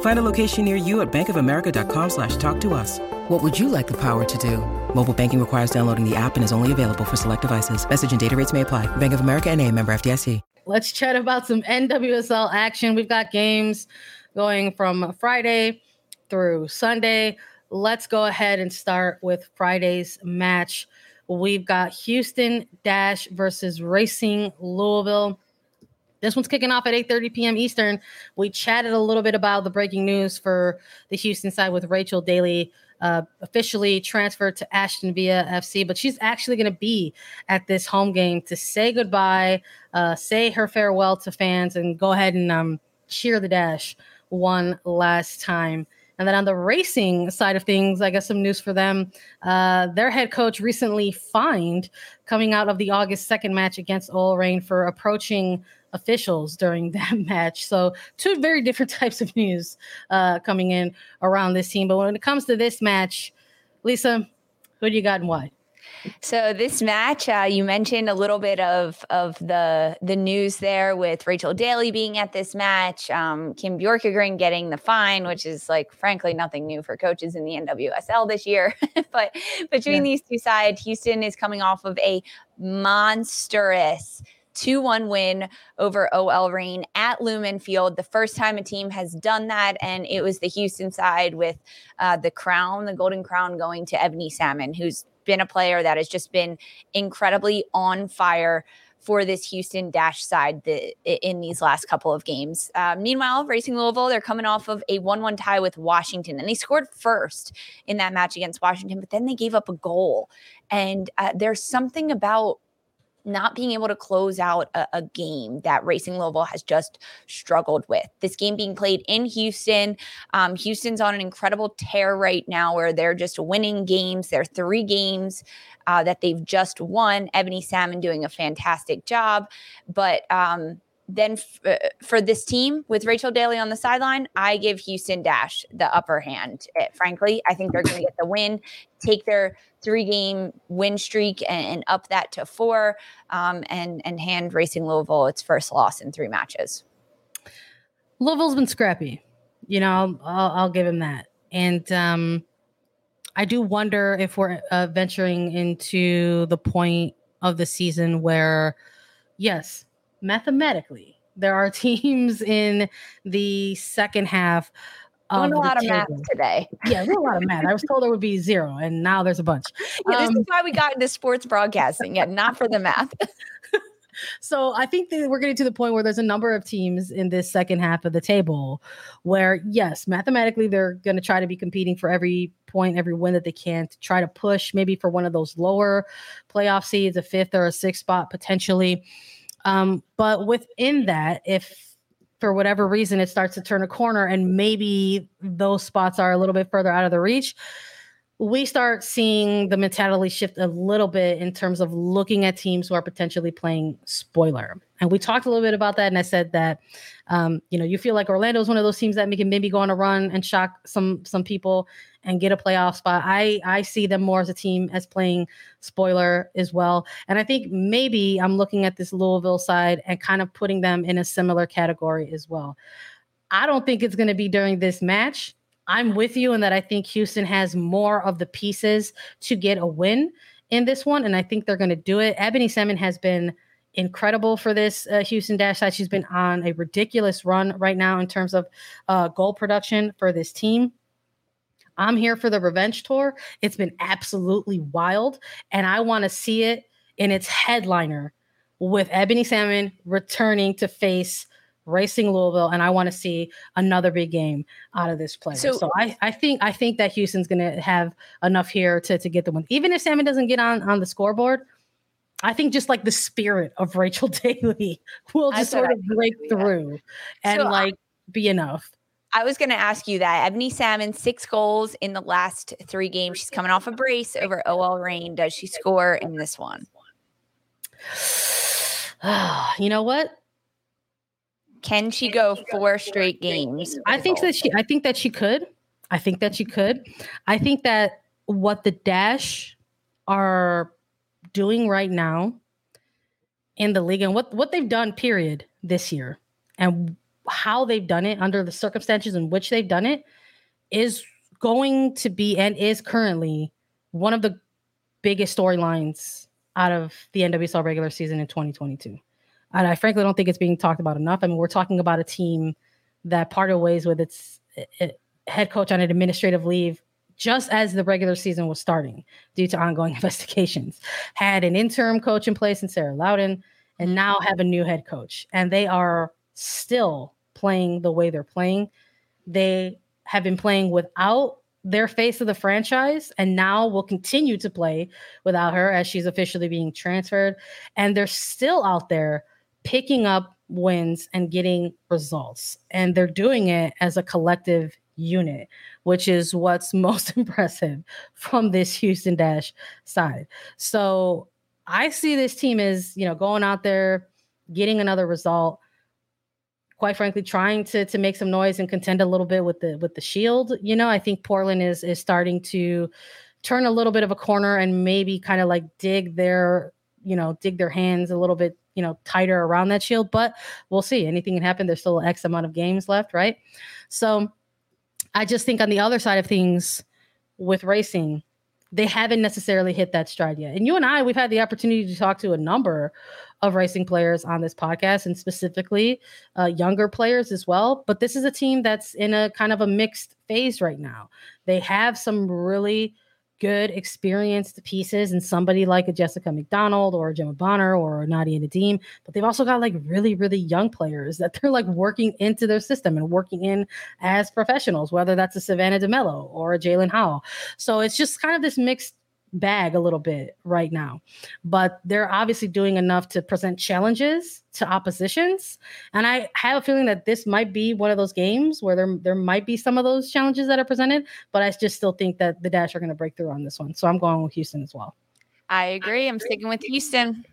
Find a location near you at bankofamerica.com slash talk to us. What would you like the power to do? Mobile banking requires downloading the app and is only available for select devices. Message and data rates may apply. Bank of America and a member FDIC. Let's chat about some NWSL action. We've got games going from Friday through Sunday. Let's go ahead and start with Friday's match. We've got Houston Dash versus Racing Louisville. This one's kicking off at 8:30 p.m. Eastern. We chatted a little bit about the breaking news for the Houston side with Rachel Daly uh, officially transferred to Aston Villa FC, but she's actually going to be at this home game to say goodbye, uh, say her farewell to fans, and go ahead and um, cheer the Dash one last time. And then on the racing side of things, I got some news for them. Uh, their head coach recently fined coming out of the August 2nd match against OL Reign for approaching officials during that match. So, two very different types of news uh, coming in around this team. But when it comes to this match, Lisa, who do you got and why? So this match, uh, you mentioned a little bit of of the the news there with Rachel Daly being at this match, um, Kim Bjorkegren getting the fine, which is like frankly nothing new for coaches in the NWSL this year. but between yeah. these two sides, Houston is coming off of a monstrous 2 1 win over OL Reign at Lumen Field. The first time a team has done that. And it was the Houston side with uh, the crown, the Golden Crown, going to Ebony Salmon, who's been a player that has just been incredibly on fire for this Houston Dash side the, in these last couple of games. Uh, meanwhile, Racing Louisville, they're coming off of a 1 1 tie with Washington, and they scored first in that match against Washington, but then they gave up a goal. And uh, there's something about not being able to close out a, a, game that Racing Louisville has just struggled with. This game being played in Houston. Um, Houston's on an incredible tear right now where they're just winning games. They're three games uh, that they've just won. Ebony Salmon doing a fantastic job. But um, then f- uh, for this team with Rachel Daly on the sideline, I give Houston Dash the upper hand. Eh, frankly, I think they're going to get the win, take their three game win streak and, and up that to four, um, and and hand Racing Louisville its first loss in three matches. Louisville's been scrappy, you know. I'll, I'll give him that, and um, I do wonder if we're uh, venturing into the point of the season where, yes mathematically, there are teams in the second half. Doing a lot of math today. Yeah, a lot of math. I was told there would be zero, and now there's a bunch. Yeah, um, this is why we got into sports broadcasting. Yeah, not for the math. so I think that we're getting to the point where there's a number of teams in this second half of the table where, yes, mathematically they're going to try to be competing for every point, every win that they can to try to push maybe for one of those lower playoff seeds, a fifth or a sixth spot potentially. Um, but within that, if for whatever reason it starts to turn a corner and maybe those spots are a little bit further out of the reach, we start seeing the mentality shift a little bit in terms of looking at teams who are potentially playing spoiler. And we talked a little bit about that. And I said that, um, you know, you feel like Orlando is one of those teams that can maybe go on a run and shock some some people and get a playoff spot. I I see them more as a team as playing spoiler as well. And I think maybe I'm looking at this Louisville side and kind of putting them in a similar category as well. I don't think it's going to be during this match. I'm with you in that I think Houston has more of the pieces to get a win in this one, and I think they're going to do it. Ebony Salmon has been incredible for this uh, Houston Dash side. She's been on a ridiculous run right now in terms of uh, goal production for this team. I'm here for the revenge tour. It's been absolutely wild, and I want to see it in its headliner with Ebony Salmon returning to face Racing Louisville, and I want to see another big game out of this player. So, so I, I think I think that Houston's going to have enough here to, to get the win. Even if Salmon doesn't get on on the scoreboard, I think just like the spirit of Rachel Daly will just sort of break through and so like be enough. I was going to ask you that. Ebony Salmon, six goals in the last three games. She's coming off a brace over OL Reign. Does she score in this one? you know what? Can she go four straight games? I think that she I think that she could. I think that she could. I think that what the Dash are doing right now in the league and what what they've done period this year and how they've done it under the circumstances in which they've done it is going to be and is currently one of the biggest storylines out of the NWSL regular season in 2022. And I frankly don't think it's being talked about enough. I mean, we're talking about a team that parted ways with its it, head coach on an administrative leave just as the regular season was starting due to ongoing investigations. Had an interim coach in place in Sarah Lowdon, and mm-hmm. now have a new head coach. And they are still playing the way they're playing. They have been playing without their face of the franchise and now will continue to play without her as she's officially being transferred. And they're still out there picking up wins and getting results. And they're doing it as a collective unit, which is what's most impressive from this Houston Dash side. So I see this team as, you know, going out there, getting another result. Quite frankly, trying to to make some noise and contend a little bit with the with the shield. You know, I think Portland is is starting to turn a little bit of a corner and maybe kind of like dig their, you know, dig their hands a little bit, you know, tighter around that shield. But we'll see. Anything can happen. There's still X amount of games left, right? So I just think on the other side of things with racing, they haven't necessarily hit that stride yet. And you and I, we've had the opportunity to talk to a number of racing players on this podcast and specifically uh, younger players as well. But this is a team that's in a kind of a mixed phase right now. They have some really good experienced pieces and somebody like a Jessica McDonald or a Gemma Bonner or Nadia Nadim, but they've also got like really, really young players that they're like working into their system and working in as professionals, whether that's a Savannah DeMelo or a Jaelin Howell. So it's just kind of this mixed bag a little bit right now. But they're obviously doing enough to present challenges to oppositions. And I have a feeling that this might be one of those games where there, there might be some of those challenges that are presented, but I just still think that the Dash are going to break through on this one. So I'm going with Houston as well. I agree. I'm sticking with Houston.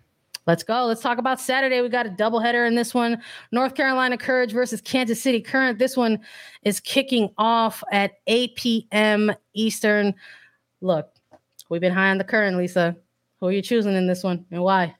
Let's go. Let's talk about Saturday. We got a doubleheader in this one. North Carolina Courage versus Kansas City Current. This one is kicking off at 8 p.m. Eastern. Look, We've been high on the current, Lisa. Who are you choosing in this one and why?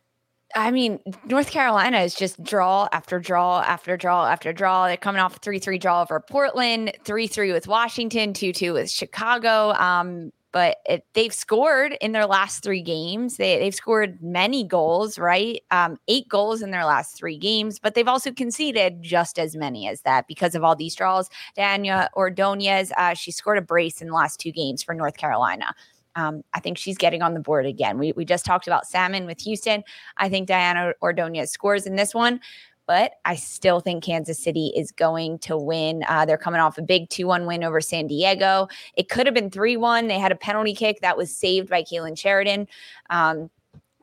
I mean, North Carolina is just draw after draw after draw after draw. They're coming off a 3 3 draw over Portland, 3 3 with Washington, 2 2 with Chicago. Um, but it, they've scored in their last three games. They, they've scored many goals, right? Um, eight goals in their last three games, but they've also conceded just as many as that because of all these draws. Diana Ordonez, uh, she scored a brace in the last two games for North Carolina. Um, I think she's getting on the board again. We, we just talked about Salmon with Houston. I think Diana Ordonez scores in this one, but I still think Kansas City is going to win. Uh, they're coming off a big 2 1 win over San Diego. It could have been 3 1. They had a penalty kick that was saved by Kailen Sheridan. Um,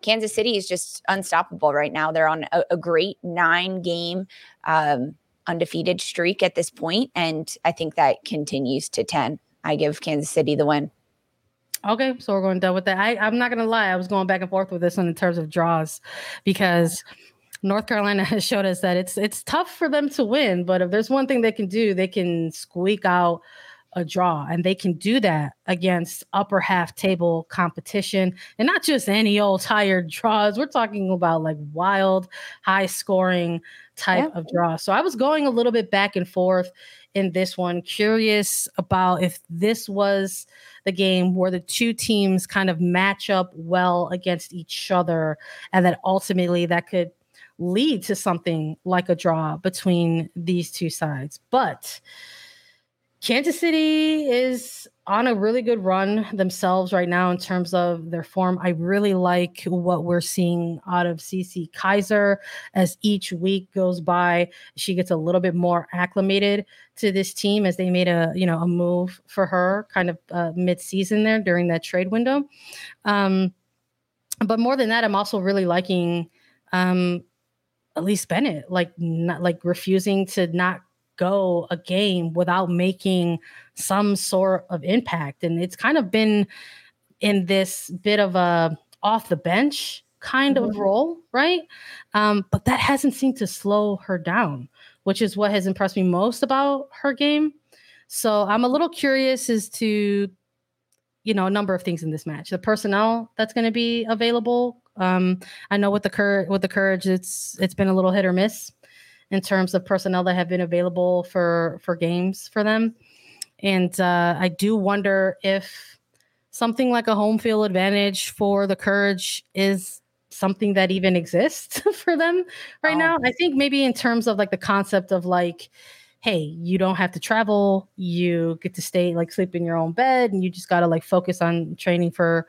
Kansas City is just unstoppable right now. They're on a, a great nine game um, undefeated streak at this point, and I think that continues to 10. I give Kansas City the win. Okay, so we're going done with that. I, I'm not gonna lie, I was going back and forth with this one in terms of draws because North Carolina has showed us that it's it's tough for them to win, but if there's one thing they can do, they can squeak out a draw and they can do that against upper half table competition and not just any old tired draws we're talking about like wild high scoring type yeah. of draw so i was going a little bit back and forth in this one. Curious about if this was the game where the two teams kind of match up well against each other and that ultimately that could lead to something like a draw between these two sides. But Kansas City is on a really good run themselves right now in terms of their form. I really like what we're seeing out of Cece Kizer as each week goes by. She gets a little bit more acclimated to this team as they made a you know a move for her kind of uh, mid season there during that trade window. Um, but more than that, I'm also really liking um, Elyse Bennett, like not like refusing to not go a game without making some sort of impact. And it's kind of been in this bit of a off the bench kind of mm-hmm. role, right? Um, but that hasn't seemed to slow her down, which is what has impressed me most about her game. So I'm a little curious as to, you know, a number of things in this match. The personnel that's going to be available. Um, I know with the cur- with the courage, it's it's been a little hit or miss in terms of personnel that have been available for for games for them. And uh, I do wonder if something like a home field advantage for the Courage is something that even exists for them right oh. now. I think maybe in terms of like the concept of like, hey, you don't have to travel, you get to stay like sleep in your own bed, and you just gotta like focus on training for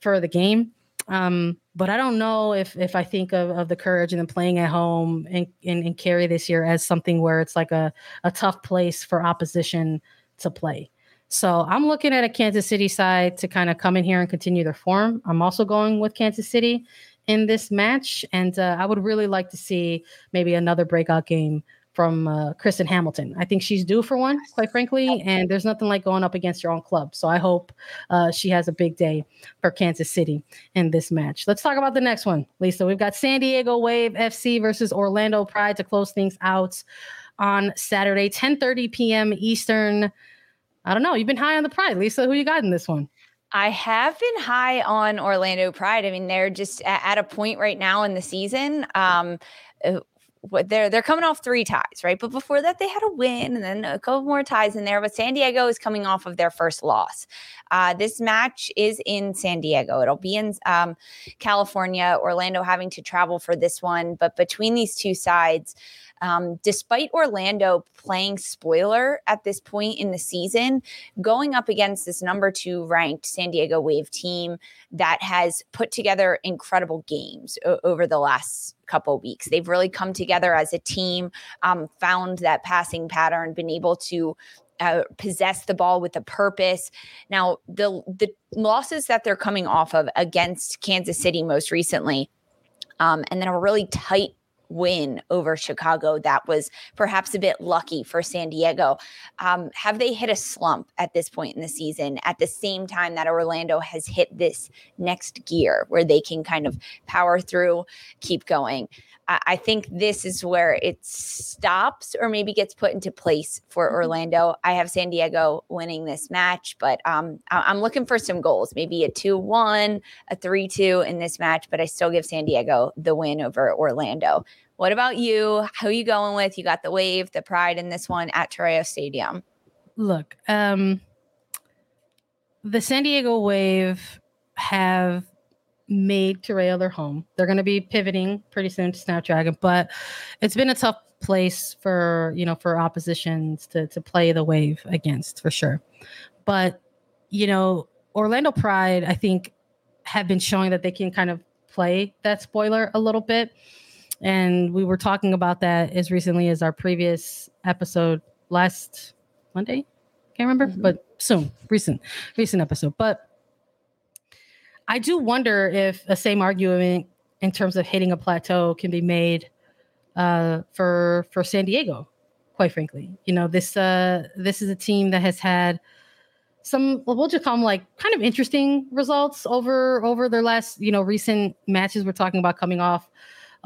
for the game. Um, but I don't know if if I think of, of the courage and then playing at home and, and Cary this year as something where it's like a, a tough place for opposition to play. So I'm looking at a Kansas City side to kind of come in here and continue their form. I'm also going with Kansas City in this match, and uh, I would really like to see maybe another breakout game from uh, Kristen Hamilton. I think she's due for one, quite frankly, and there's nothing like going up against your own club. So I hope uh, she has a big day for Kansas City in this match. Let's talk about the next one, Lisa. We've got San Diego Wave FC versus Orlando Pride to close things out on Saturday, 10:30 p.m. Eastern. I don't know. You've been high on the Pride, Lisa. Who you got in this one? I have been high on Orlando Pride. I mean, they're just at, a point right now in the season. Um, uh, they're they're coming off three ties, right? But before that, they had a win and then a couple more ties in there. But San Diego is coming off of their first loss. Uh, this match is in San Diego. It'll be in um, California. Orlando having to travel for this one, but between these two sides. Um, despite Orlando playing spoiler at this point in the season, going up against this number two ranked San Diego Wave team that has put together incredible games o- over the last couple weeks. They've really come together as a team, um, found that passing pattern, been able to uh, possess the ball with a purpose. Now, the the losses that they're coming off of against Kansas City most recently, um, and then a really tight win over Chicago that was perhaps a bit lucky for San Diego. Um, have they hit a slump at this point in the season at the same time that Orlando has hit this next gear where they can kind of power through, keep going? I think this is where it stops or maybe gets put into place for mm-hmm. Orlando. I have San Diego winning this match, but um, I'm looking for some goals, maybe a 2 1, a 3 2 in this match, but I still give San Diego the win over Orlando. What about you? Who are you going with? You got the wave, the pride in this one at Torero Stadium. Look, um, the San Diego Wave have made Torero their home. They're going to be pivoting pretty soon to Snapdragon, but it's been a tough place for you know for oppositions to to play the wave against for sure. But you know, Orlando Pride, I think, have been showing that they can kind of play that spoiler a little bit. And we were talking about that as recently as our previous episode last Monday. Can't remember, mm-hmm. but soon, recent, recent episode. But I do wonder if the same argument in terms of hitting a plateau can be made uh, for for San Diego. Quite frankly, you know this uh, this is a team that has had some we'll just call them like kind of interesting results over over their last you know recent matches. We're talking about coming off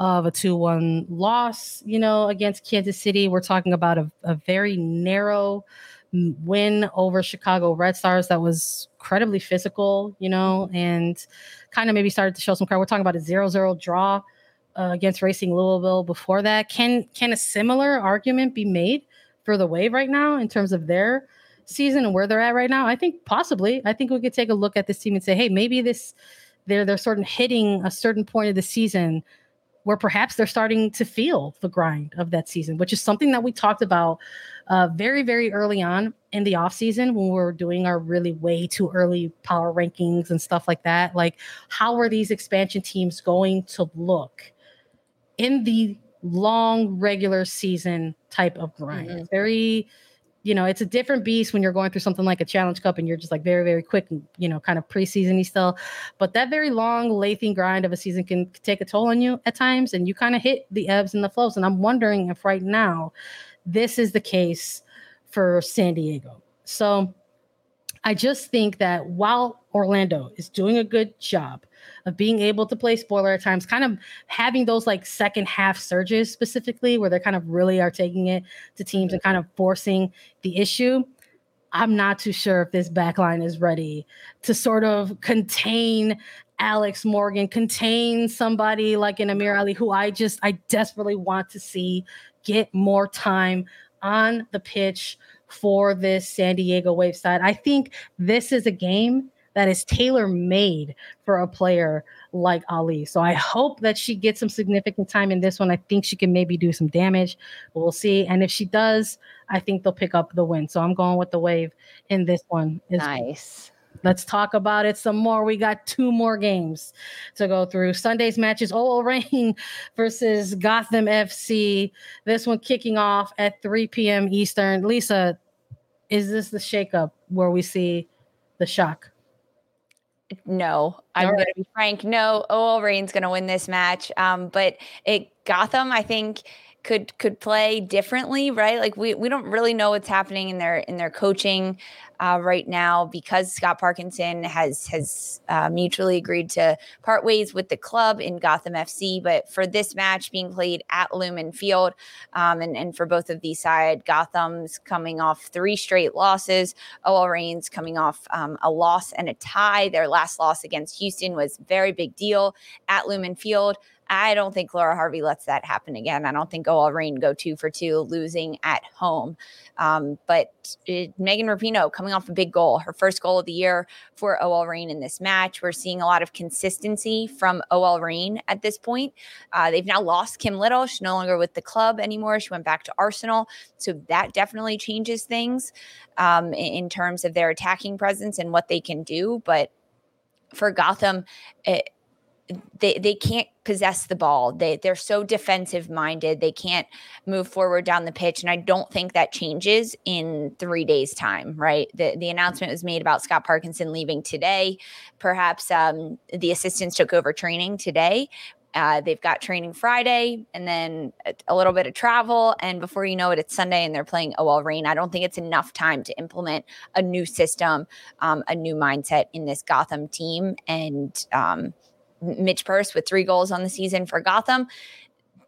of a 2-1 loss, you know, against Kansas City. We're talking about a, a very narrow win over Chicago Red Stars that was incredibly physical, you know, and kind of maybe started to show some card. We're talking about a 0-0 draw uh, against Racing Louisville before that. Can can a similar argument be made for the Wave right now in terms of their season and where they're at right now? I think possibly. I think we could take a look at this team and say, hey, maybe this they're they're sort of hitting a certain point of the season where perhaps they're starting to feel the grind of that season, which is something that we talked about uh, very, very early on in the off season when we were doing our really way too early power rankings and stuff like that. Like, how are these expansion teams going to look in the long regular season type of grind? Mm-hmm. Very you know, it's a different beast when you're going through something like a challenge cup and you're just like very, very quick and, you know, kind of preseason still. But that very long, lengthy grind of a season can take a toll on you at times and you kind of hit the ebbs and the flows. And I'm wondering if right now this is the case for San Diego. So I just think that while Orlando is doing a good job, of being able to play spoiler at times, kind of having those like second half surges specifically where they kind of really are taking it to teams and kind of forcing the issue. I'm not too sure if this backline is ready to sort of contain Alex Morgan, contain somebody like an Amirah Ali, who I just I desperately want to see get more time on the pitch for this San Diego Wave side. I think this is a game that is tailor made for a player like Ali. So I hope that she gets some significant time in this one. I think she can maybe do some damage. We'll see. And if she does, I think they'll pick up the win. So I'm going with the wave in this one. Nice. Let's talk about it some more. We got two more games to go through. Sunday's matches OL Reign versus Gotham FC. This one kicking off at 3 p.m. Eastern. Lisa, is this the shakeup where we see the shock? No, I'm right. going to be frank. No, OL Reign's going to win this match. Um, but it Gotham, I think could could play differently, right? Like we we don't really know what's happening in their in their coaching uh, right now because Scott Parkinson has has uh, mutually agreed to part ways with the club in Gotham FC. But for this match being played at Lumen Field, um, and and for both of these side, Gotham's coming off three straight losses. OL Reigns coming off um, a loss and a tie. Their last loss against Houston was very big deal at Lumen Field. I don't think Laura Harvey lets that happen again. I don't think OL Reign go two for two losing at home. Um, but it, Megan Rapinoe coming off a big goal, her first goal of the year for OL Reign in this match. We're seeing a lot of consistency from OL Reign at this point. Uh, they've now lost Kim Little. She's no longer with the club anymore. She went back to Arsenal. So that definitely changes things um, in, in terms of their attacking presence and what they can do. But for Gotham, it, they they can't possess the ball. They they're so defensive minded. They can't move forward down the pitch and I don't think that changes in 3 days time, right? The the announcement was made about Scott Parkinson leaving today. Perhaps um, the assistants took over training today. Uh, they've got training Friday and then a, a, little bit of travel. And before you know it, it's Sunday and they're playing OL Reign. I don't think it's enough time to implement a new system, um, a new mindset in this Gotham team. And um, Midge Purce with three goals on the season for Gotham.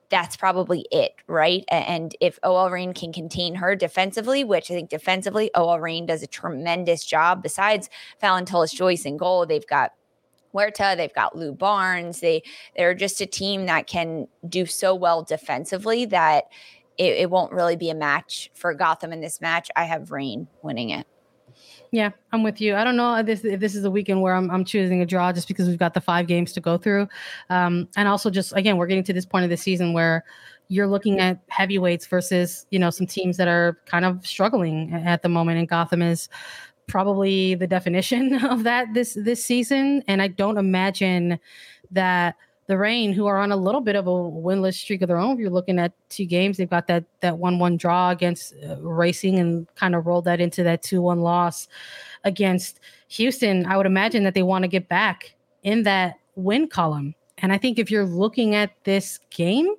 That's probably it, right? And if OL Reign can contain her defensively, which I think defensively, OL Reign does a tremendous job. Besides Phallon Tullis Joyce in goal, they've got Huerta, they've got Lu Barnes. They they're just a team that can do so well defensively that it, it won't really be a match for Gotham in this match. I have Reign winning it. Yeah, I'm with you. I don't know if this, if this is a weekend where I'm, I'm choosing a draw just because we've got the five games to go through. Um, and also, just again, we're getting to this point of the season where you're looking at heavyweights versus, you know, some teams that are kind of struggling at the moment. And Gotham is probably the definition of that this this season. And I don't imagine that the Reign, who are on a little bit of a winless streak of their own. If you're looking at two games, they've got that that one one draw against uh, Racing and kind of rolled that into that two one loss against Houston. I would imagine that they want to get back in that win column. And I think if you're looking at this game,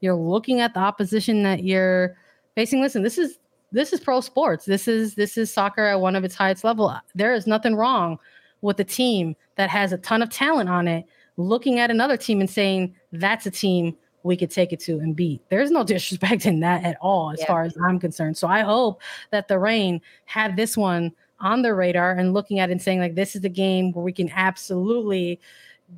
you're looking at the opposition that you're facing. Listen, this is this is pro sports. This is this is soccer at one of its highest level. There is nothing wrong with a team that has a ton of talent on it looking at another team and saying that's a team we could take it to and beat. There's no disrespect in that at all, as yeah. far as I'm concerned. So I hope that the Reign had this one on the radar and looking at it and saying like this is the game where we can absolutely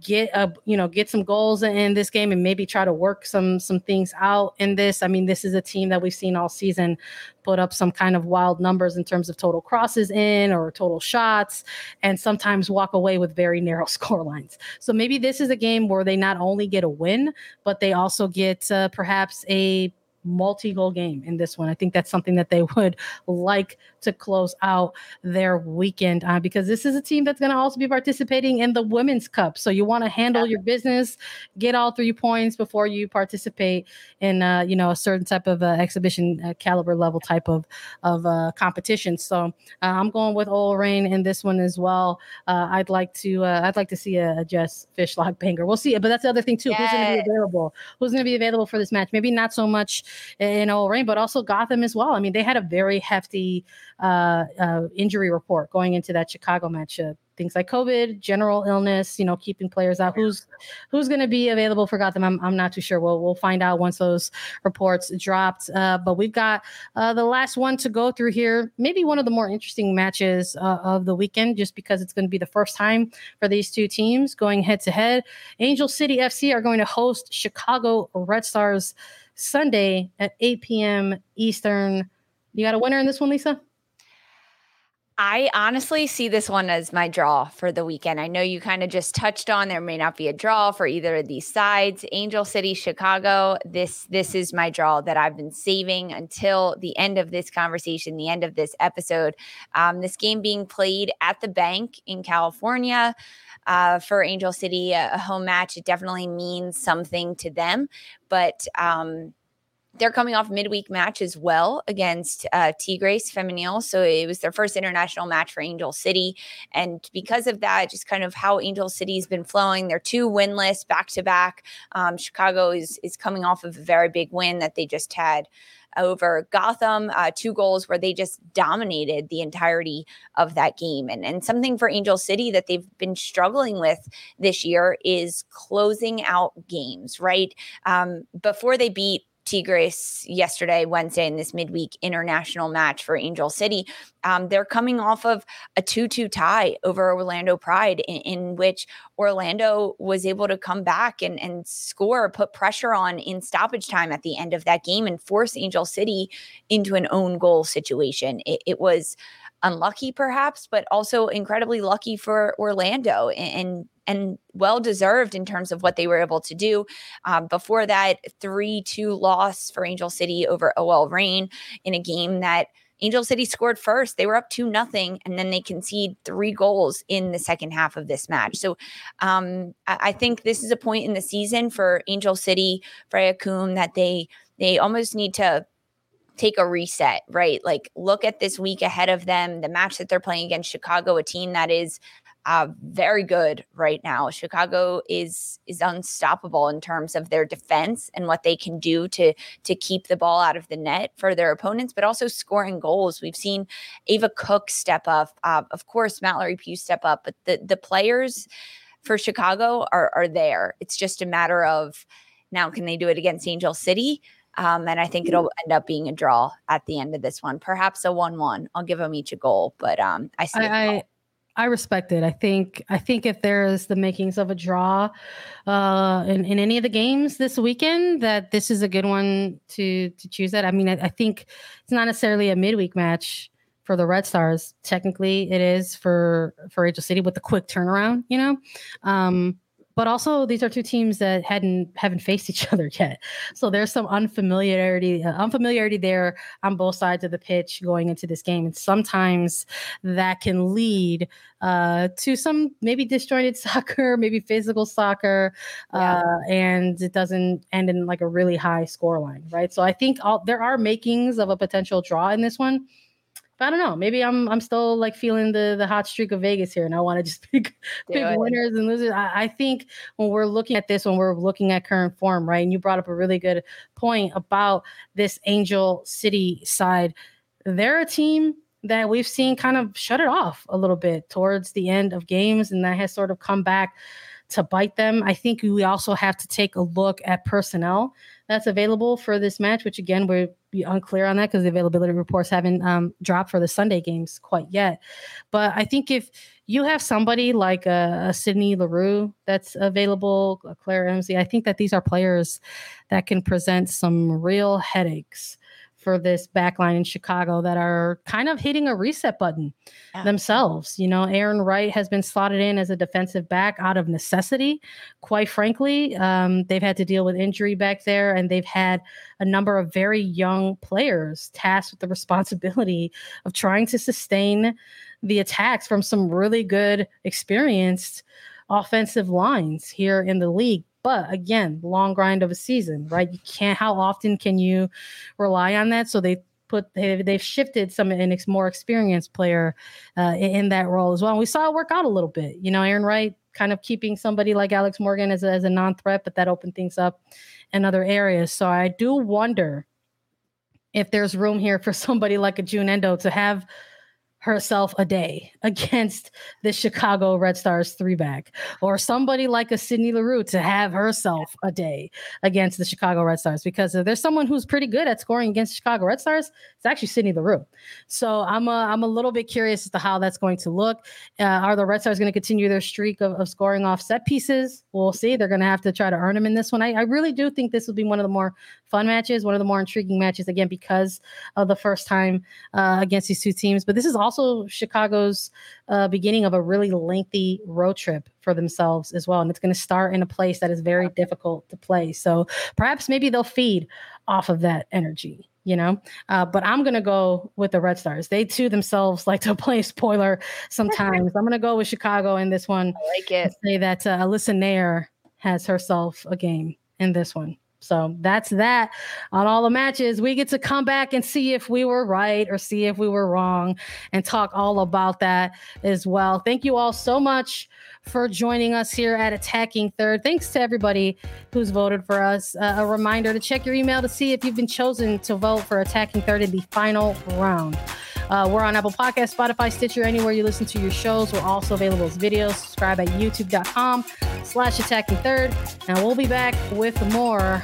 get a you know get some goals in this game and maybe try to work some some things out in this. I mean this is a team that we've seen all season put up some kind of wild numbers in terms of total crosses in or total shots and sometimes walk away with very narrow score lines. So maybe this is a game where they not only get a win but they also get uh, perhaps a multi-goal game in this one. I think that's something that they would like to close out their weekend uh, because this is a team that's going to also be participating in the Women's Cup. So you want to handle your business, get all three points before you participate in uh, you know a certain type of uh, exhibition uh, caliber level type of of uh, competition. So uh, I'm going with OL Reign in this one as well. I'd like to I'd like to see a, a Jess Fishlock banger. We'll see, it but that's the other thing too. Yes. Who's going to be available? Who's going to be available for this match? Maybe not so much in OL Reign, but also Gotham as well. I mean, they had a very hefty uh, uh, injury report going into that Chicago match. Uh, things like COVID, general illness, you know, keeping players out. Who's who's going to be available for Gotham? I'm, I'm not too sure. We'll we'll find out once those reports dropped. Uh, but we've got uh, the last one to go through here. Maybe one of the more interesting matches uh, of the weekend, just because it's going to be the first time for these two teams going head to head. Angel City FC are going to host Chicago Red Stars. Sunday at 8 p.m. Eastern. You got a winner in this one, Lisa? I honestly see this one as my draw for the weekend. I know you kind of just touched on there may not be a draw for either of these sides. Angel City, Chicago. This this is my draw that I've been saving until the end of this conversation, the end of this episode. Um, this game being played at the bank in California uh, for Angel City, a, a, home match. It definitely means something to them. But um, they're coming off midweek match as well against uh, Tigres Femenil. So it was their first international match for Angel City. And because of that, just kind of how Angel City has been flowing, they're two winless back to back. Chicago is, is coming off of a very big win that they just had over Gotham, uh, two goals where they just dominated the entirety of that game. And, and something for Angel City that they've been struggling with this year is closing out games, right? Um, before they beat Tigres yesterday, Wednesday, in this midweek international match for Angel City. Um, they're coming off of a 2 2 tie over Orlando Pride, in, in, which Orlando was able to come back and, and score, put pressure on in stoppage time at the end of that game, and force Angel City into an own goal situation. It, it was unlucky, perhaps, but also incredibly lucky for Orlando. And, and well deserved in terms of what they were able to do. Um, before that, 3 2 loss for Angel City over OL Reign in a game that Angel City scored first. They were up 2 nothing, and then they concede three goals in the second half of this match. So um, I, I, think this is a point in the season for Angel City, Freya Coombe, that they they almost need to take a reset, right? Like look at this week ahead of them, the match that they're playing against Chicago, a team that is uh, very good right now. Chicago is is unstoppable in terms of their defense and what they can do to to keep the ball out of the net for their opponents, but also scoring goals. We've seen Ava Cook step up, uh, of course, Mallory Pugh step up, but the the players for Chicago are are there. It's just a matter of now can they do it against Angel City? Um, and I think it'll end up being a draw at the end of this one, perhaps a one-one. I'll give them each a goal, but um, I see. I, I respect it. I think I think if there's the makings of a draw uh, in, in any of the games this weekend, that this is a good one to to choose that. I mean, I, I think it's not necessarily a midweek match for the Red Stars. Technically, it is for for Angel City with the quick turnaround. You know, um, but also these are two teams that hadn't haven't faced each other yet. So there's some unfamiliarity uh, unfamiliarity there on both sides of the pitch going into this game. And sometimes that can lead uh, to some maybe disjointed soccer maybe physical soccer yeah. uh, and it doesn't end in like a really high score line right? So i think all, there are makings of a potential draw in this one I don't know. Maybe I'm I'm still like feeling the the hot streak of Vegas here, and I want to just pick pick winners and losers. I, I, think when we're looking at this, when we're looking at current form, right? And you brought up a really good point about this Angel City side. They're a team that we've seen kind of shut it off a little bit towards the end of games, and that has sort of come back to bite them. I think we also have to take a look at personnel that's available for this match, which again, we're unclear on that because the availability reports haven't um, dropped for the Sunday games quite yet. But I think if you have somebody like a, a Sydney Leroux that's available, Claire Emslie, I think that these are players that can present some real headaches for this backline in Chicago that are kind of hitting a reset button yeah. themselves. You know, Arin Wright has been slotted in as a defensive back out of necessity. Quite frankly, um, they've had to deal with injury back there, and they've had a number of very young players tasked with the responsibility of trying to sustain the attacks from some really good, experienced offensive lines here in the league. But again, long grind of a season, right? You can't. How often can you rely on that? So they put they, they've shifted some an ex, more experienced player uh, in, in, that role as well. And we saw it work out a little bit. You know, Arin Wright kind of keeping somebody like Alex Morgan as a, as a non-threat, but that opened things up in other areas. So I do wonder if there's room here for somebody like a Jun Endo to have herself a day against the Chicago Red Stars three back, or somebody like a Sydney Leroux to have herself a day against the Chicago Red Stars. Because if there's someone who's pretty good at scoring against Chicago Red Stars, it's actually Sydney Leroux. So I'm a, I'm a little bit curious as to how that's going to look. Uh, are the Red Stars going to continue their streak of, of scoring off set pieces? We'll see. They're going to have to try to earn them in this one. I, I really do think this will be one of the more fun matches, one of the more intriguing matches, again, because of the first time uh, against these two teams. But this is also Chicago's uh, beginning of a really lengthy road trip for themselves as well. And it's going to start in a place that is very difficult to play. So perhaps maybe they'll feed off of that energy you know. Uh, but I'm gonna go with the Red Stars. They too themselves like to play spoiler sometimes. I'm gonna go with Chicago in this one. I like it. Say that uh, Alyssa Naeher has herself a game in this one. So that's that on all the matches. We get to come back and see if we were right or see if we were wrong and talk all about that as well. Thank you all so much for joining us here at Attacking Third. Thanks to everybody who's voted for us. Uh, a reminder to check your email to see if you've been chosen to vote for Attacking Third in the final round. Uh, we're on Apple Podcast, Spotify, Stitcher, anywhere you listen to your shows. We're also available as videos. Subscribe at youtube.com slash attacking third. And we'll be back with more.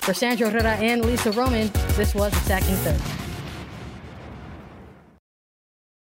For Sandra Herrera and Lisa Roman, this was Attacking Third.